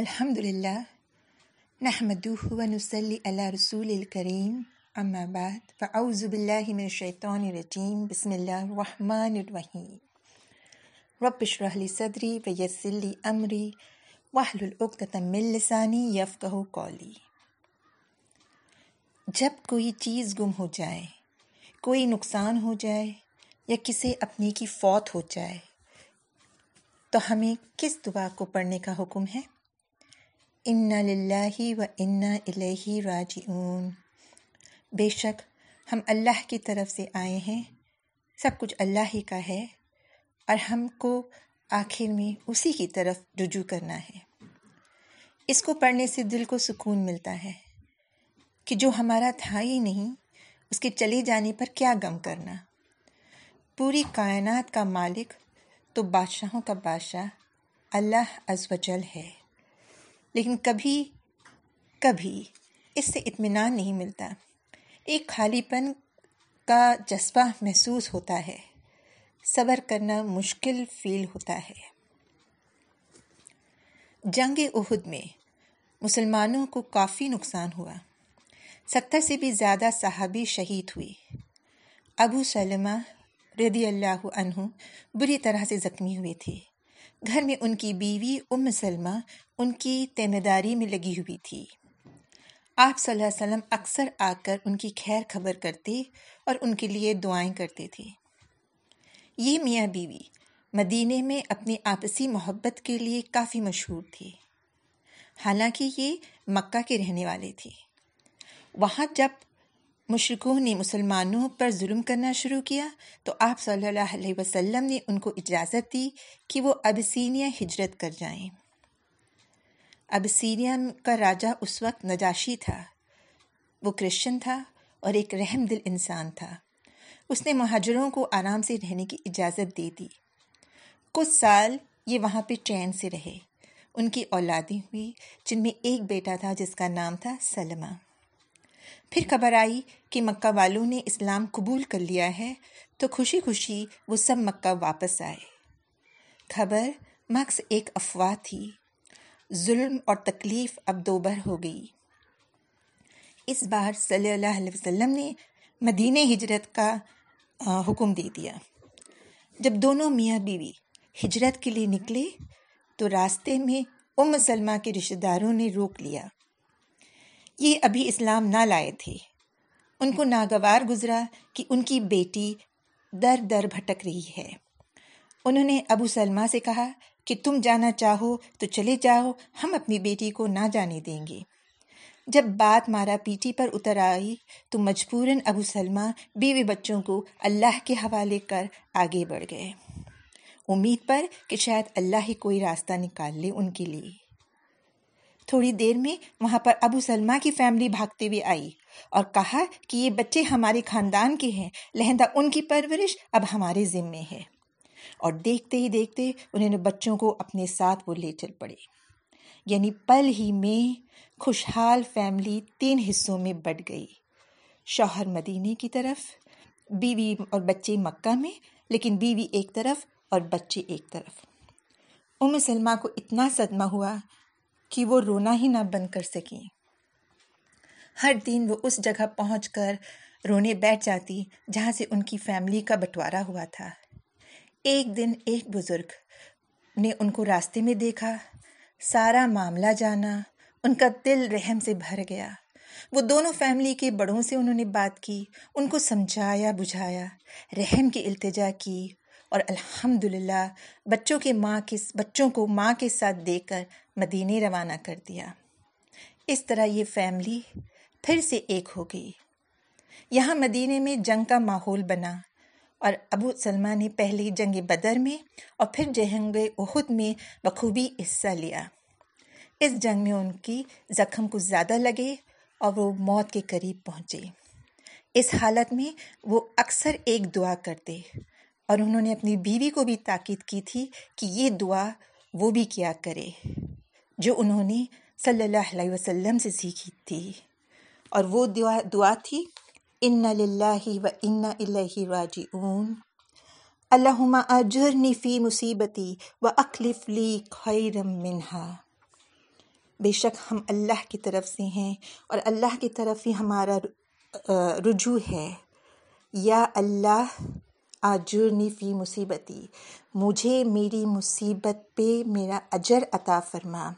الحمد للہ نحمد ونسلی اللہ رسول الکریم، اما بعد، فاعوذ باللہ من الشیطان الرجیم، بسم اللہ الرحمن الرحیم۔ رب اشرح لی صدری ویسر لی امری، واحلل عقدۃ من لسانی یفقہوا قولی۔ جب کوئی چیز گم ہو جائے، کوئی نقصان ہو جائے، یا کسی اپنے کی فوت ہو جائے، تو ہمیں کس دعا کو پڑھنے کا حکم ہے؟ ان للہ و انا الیہ راجعون۔ بے شک ہم اللہ کی طرف سے آئے ہیں، سب کچھ اللہ ہی کا ہے، اور ہم کو آخر میں اسی کی طرف رجوع کرنا ہے۔ اس کو پڑھنے سے دل کو سکون ملتا ہے کہ جو ہمارا تھا ہی نہیں، اس کے چلے جانے پر کیا غم کرنا۔ پوری کائنات کا مالک تو بادشاہوں کا بادشاہ اللہ از وجل ہے۔ لیکن کبھی کبھی اس سے اطمینان نہیں ملتا۔ ایک خالی پن کا جذبہ محسوس ہوتا ہے۔ صبر کرنا مشکل فیل ہوتا ہے۔ جنگ عہد میں مسلمانوں کو کافی نقصان ہوا۔ ستر سے بھی زیادہ صحابی شہید ہوئی ابو سلمہ رضی اللہ عنہ بری طرح سے زخمی ہوئے تھے۔ گھر میں ان کی بیوی ام سلمہ ان کی تیمداری میں لگی ہوئی تھی۔ آپ صلی اللہ علیہ وسلم اکثر آ کر ان کی خیر خبر کرتے اور ان کے لیے دعائیں کرتے تھے۔ یہ میاں بیوی مدینے میں اپنی آپسی محبت کے لیے کافی مشہور تھی۔ حالانکہ یہ مکہ کے رہنے والے تھے۔ وہاں جب مشرقوں نے مسلمانوں پر ظلم کرنا شروع کیا تو آپ صلی اللہ علیہ وسلم نے ان کو اجازت دی کہ وہ ابسینیا ہجرت کر جائیں۔ ابسینیا کا راجہ اس وقت نجاشی تھا۔ وہ کرسچن تھا اور ایک رحم دل انسان تھا۔ اس نے مہاجروں کو آرام سے رہنے کی اجازت دے دی۔ کچھ سال یہ وہاں پہ چین سے رہے۔ ان کی اولادیں ہوئی جن میں ایک بیٹا تھا جس کا نام تھا سلمہ۔ پھر خبر آئی کہ مکہ والوں نے اسلام قبول کر لیا ہے، تو خوشی خوشی وہ سب مکہ واپس آئے۔ خبر مکس ایک افواہ تھی۔ ظلم اور تکلیف اب دوبر ہو گئی۔ اس بار صلی اللہ علیہ وسلم نے مدینہ ہجرت کا حکم دے دیا۔ جب دونوں میاں بیوی ہجرت کے لیے نکلے، تو راستے میں ام سلمہ کے رشتہ داروں نے روک لیا۔ یہ ابھی اسلام نہ لائے تھے۔ ان کو ناگوار گزرا کہ ان کی بیٹی در در بھٹک رہی ہے۔ انہوں نے ابو سلمہ سے کہا کہ تم جانا چاہو تو چلے جاؤ، ہم اپنی بیٹی کو نہ جانے دیں گے۔ جب بات مارا پیٹی پر اتر آئی تو مجبوراً ابو سلمہ بیوی بچوں کو اللہ کے حوالے کر آگے بڑھ گئے۔ امید پر کہ شاید اللہ ہی کوئی راستہ نکال لے ان کے لیے۔ تھوڑی دیر میں وہاں پر ابو سلمہ کی فیملی بھاگتے ہوئے آئی اور کہا کہ یہ بچے ہمارے خاندان کے ہیں لہندہ ان کی پرورش اب ہمارے ذمے ہے۔ اور دیکھتے ہی دیکھتے انہوں نے بچوں کو اپنے ساتھ وہ لے چل پڑے۔ یعنی پل ہی میں خوشحال فیملی تین حصوں میں بٹ گئی۔ شوہر مدینے کی طرف، بیوی اور بچے مکہ میں، لیکن بیوی ایک طرف اور بچے ایک طرف۔ ام سلمہ کو اتنا صدمہ ہوا کہ وہ رونا ہی نہ بند کر سکیں ہر دن وہ اس جگہ پہنچ کر رونے بیٹھ جاتی جہاں سے ان کی فیملی کا بٹوارا ہوا تھا۔ ایک دن ایک بزرگ نے ان کو راستے میں دیکھا، سارا معاملہ جانا، ان کا دل رحم سے بھر گیا۔ وہ دونوں فیملی کے بڑوں سے انہوں نے بات کی، ان کو سمجھایا، بجھایا، رحم کی التجا کی۔ اور الحمد للہ بچوں کے ماں کے بچوں کو ماں کے ساتھ دے کر مدینے روانہ کر دیا۔ اس طرح یہ فیملی پھر سے ایک ہو گئی۔ یہاں مدینے میں جنگ کا ماحول بنا اور ابو سلمہ نے پہلی جنگ بدر میں اور پھر جنگ عہد میں بخوبی حصہ لیا۔ اس جنگ میں ان کی زخم کو زیادہ لگے اور وہ موت کے قریب پہنچے۔ اس حالت میں وہ اکثر ایک دعا کرتے۔ اور انہوں نے اپنی بیوی کو بھی تاکید کی تھی کہ یہ دعا وہ بھی کیا کرے جو انہوں نے صلی اللہ علیہ وسلم سے سیکھی تھی۔ اور وہ دعا دعا تھی، ان للہ و ان الہ راجعون۔ اللہم اجرنی فی مصیبتی و اخلف لی خیرم منہا بے شک ہم اللہ کی طرف سے ہیں اور اللہ کی طرف ہی ہمارا رجوع ہے۔ یا اللہ آجرنی فی مصیبتی۔ مجھے میری مصیبت پہ میرا اجر عطا فرما۔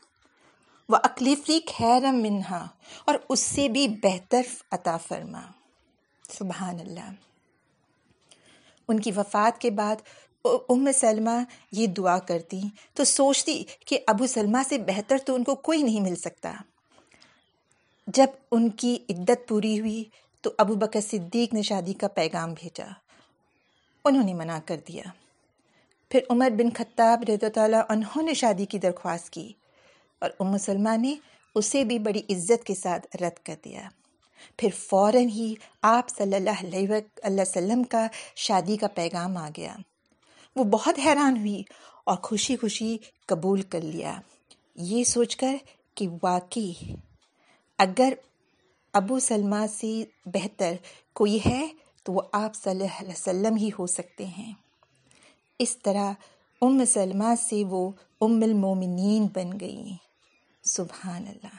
وہ اکلیفلی خیرم منہا، اور اس سے بھی بہتر عطا فرما۔ سبحان اللہ۔ ان کی وفات کے بعد ام سلمہ یہ دعا کرتی، تو سوچتی کہ ابو سلمہ سے بہتر تو ان کو کوئی نہیں مل سکتا۔ جب ان کی عدت پوری ہوئی، تو ابو بکر صدیق نے شادی کا پیغام بھیجا۔ انہوں نے منع کر دیا۔ پھر عمر بن خطاب رضی اللہ انہوں نے شادی کی درخواست کی اور ام سلمہ نے اسے بھی بڑی عزت کے ساتھ رد کر دیا۔ پھر فوراً ہی آپ صلی اللہ علیہ وسلم کا شادی کا پیغام آ گیا۔ وہ بہت حیران ہوئی اور خوشی خوشی قبول کر لیا۔ یہ سوچ کر کہ واقعی اگر ابو سلمہ سے بہتر کوئی ہے تو وہ آپ صلی اللہ علیہ وسلم ہی ہو سکتے ہیں۔ اس طرح ام سلمہ سے وہ ام المومنین بن گئی۔ سبحان اللہ۔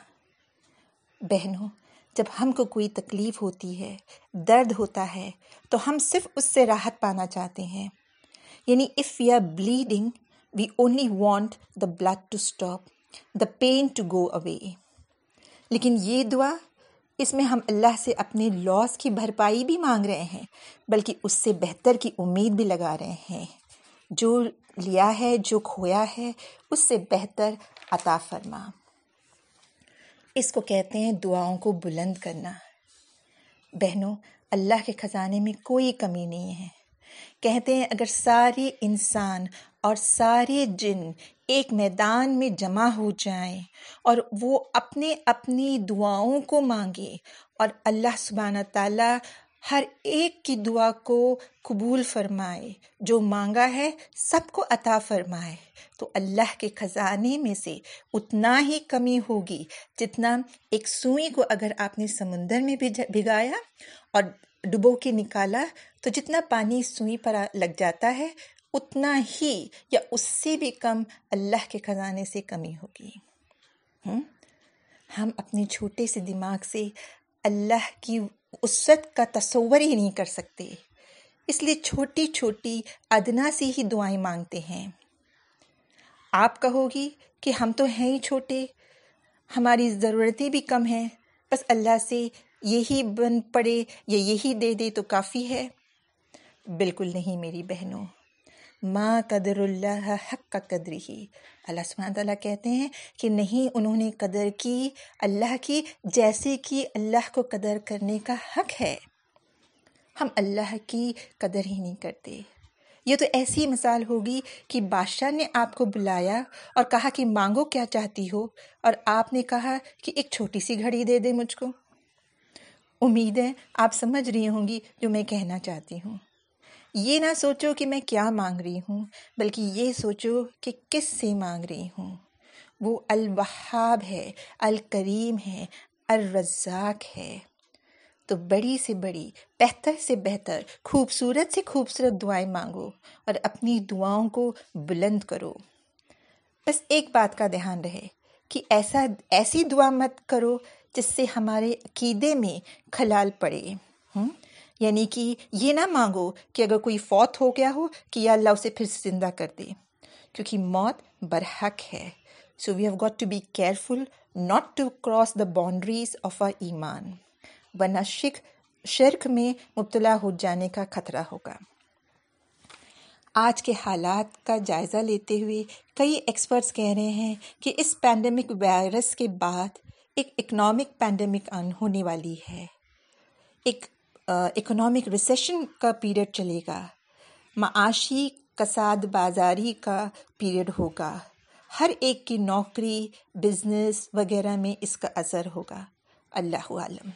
بہنوں، جب ہم کو کوئی تکلیف ہوتی ہے، درد ہوتا ہے، تو ہم صرف اس سے راحت پانا چاہتے ہیں۔ یعنی if you are bleeding we only want the blood to stop the pain to go away لیکن یہ دعا اس میں ہم اللہ سے اپنے لاس کی بھرپائی بھی مانگ رہے ہیں، بلکہ اس سے بہتر کی امید بھی لگا رہے ہیں۔ جو لیا ہے، جو کھویا ہے، اس سے بہتر عطا فرما۔ اس کو کہتے ہیں دعاؤں کو بلند کرنا۔ بہنوں، اللہ کے خزانے میں کوئی کمی نہیں ہے۔ کہتے ہیں اگر سارے انسان اور سارے جن ایک میدان میں جمع ہو جائیں اور وہ اپنے اپنی دعاؤں کو مانگے اور اللہ سبحانہ تعالیٰ ہر ایک کی دعا کو قبول فرمائے۔ جو مانگا ہے سب کو عطا فرمائے۔ تو اللہ کے خزانے میں سے اتنا ہی کمی ہوگی جتنا ایک سوئی کو اگر آپ نے سمندر میں بھگایا اور ڈبو کے نکالا تو جتنا پانی سوئی پر لگ جاتا ہے اتنا ہی یا اس سے بھی کم اللہ کے خزانے سے کمی ہوگی۔ ہم؟ اپنے چھوٹے سے دماغ سے اللہ کی اسرت کا تصور ہی نہیں کر سکتے۔ اس لیے چھوٹی چھوٹی ادنا سے ہی دعائیں مانگتے ہیں۔ آپ کہو گی کہ ہم تو ہیں ہی چھوٹے، ہماری ضرورتیں بھی کم ہیں، بس اللہ سے یہی بن پڑے یا یہی دے دے تو کافی ہے۔ بالکل نہیں میری بہنوں۔ ماں قدر اللہ حق کا قدر ہی اللہ سبحانہ تعالیٰ کہتے ہیں کہ نہیں، انہوں نے قدر کی اللہ کی، جیسے کہ اللہ کو قدر کرنے کا حق ہے۔ ہم اللہ کی قدر ہی نہیں کرتے۔ یہ تو ایسی مثال ہوگی کہ بادشاہ نے آپ کو بلایا اور کہا کہ مانگو کیا چاہتی ہو، اور آپ نے کہا کہ ایک چھوٹی سی گھڑی دے دے مجھ کو۔ امید ہے آپ سمجھ رہی ہوں گی جو میں کہنا چاہتی ہوں۔ یہ نہ سوچو کہ میں کیا مانگ رہی ہوں، بلکہ یہ سوچو کہ کس سے مانگ رہی ہوں۔ وہ الوہاب ہے، الکریم ہے، الرزاق ہے۔ تو بڑی سے بڑی، بہتر سے بہتر، خوبصورت سے خوبصورت دعائیں مانگو اور اپنی دعاؤں کو بلند کرو۔ بس ایک بات کا دھیان رہے کہ ایسا، ایسی دعا مت کرو جس سے ہمارے عقیدے میں کھلال پڑے۔ یعنی کہ یہ نہ مانگو کہ اگر کوئی فوت ہو گیا ہو کہ یا اللہ اسے پھر زندہ کر دے۔ کیونکہ موت برحق ہے۔ So we have got to be careful not to cross the boundaries of a ایمان، ورنہ شک شرک میں مبتلا ہو جانے کا خطرہ ہوگا۔ آج کے حالات کا جائزہ لیتے ہوئے کئی ایکسپرٹس کہہ رہے ہیں کہ اس پینڈیمک وائرس کے بعد ایک اکنامک پینڈیمک آن ہونے والی ہے۔ ایک اکنامک ریسیشن کا پیریڈ چلے گا۔ معاشی کساد بازاری کا پیریڈ ہوگا۔ ہر ایک کی نوکری بزنس وغیرہ میں اس کا اثر ہوگا۔ اللہ عالم۔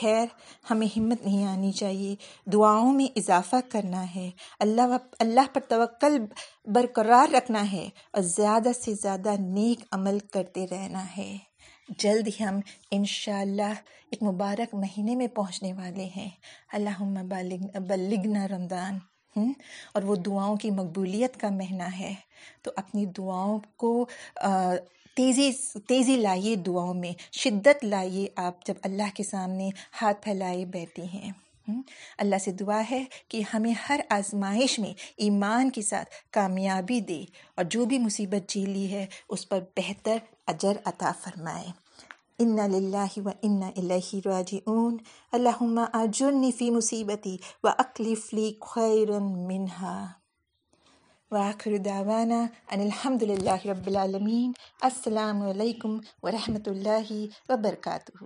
خیر، ہمیں ہمت نہیں آنی چاہیے۔ دعاؤں میں اضافہ کرنا ہے۔ اللہ اللہ پر توکل برقرار رکھنا ہے اور زیادہ سے زیادہ نیک عمل کرتے رہنا ہے۔ جلد ہی ہم انشاءاللہ ایک مبارک مہینے میں پہنچنے والے ہیں۔ اللہ بلگنا رمضان۔ اور وہ دعاؤں کی مقبولیت کا مہینہ ہے۔ تو اپنی دعاؤں کو تیزی تیزی لائیے دعاؤں میں، شدت لائیے آپ جب اللہ کے سامنے ہاتھ پھیلائے بیٹھی ہیں۔ اللہ سے دعا ہے کہ ہمیں ہر آزمائش میں ایمان کے ساتھ کامیابی دے اور جو بھی مصیبت جھیلی ہے اس پر بہتر اجر عطا فرمائے۔ ان للہ و ان الیہ راجعون۔ اللہم اجرنی فی مصیبتی و اکلف لی خیرا منہا وآخر دعوانا ان الحمد للہ رب العالمین السلام علیکم ورحمۃ اللہ وبرکاتہ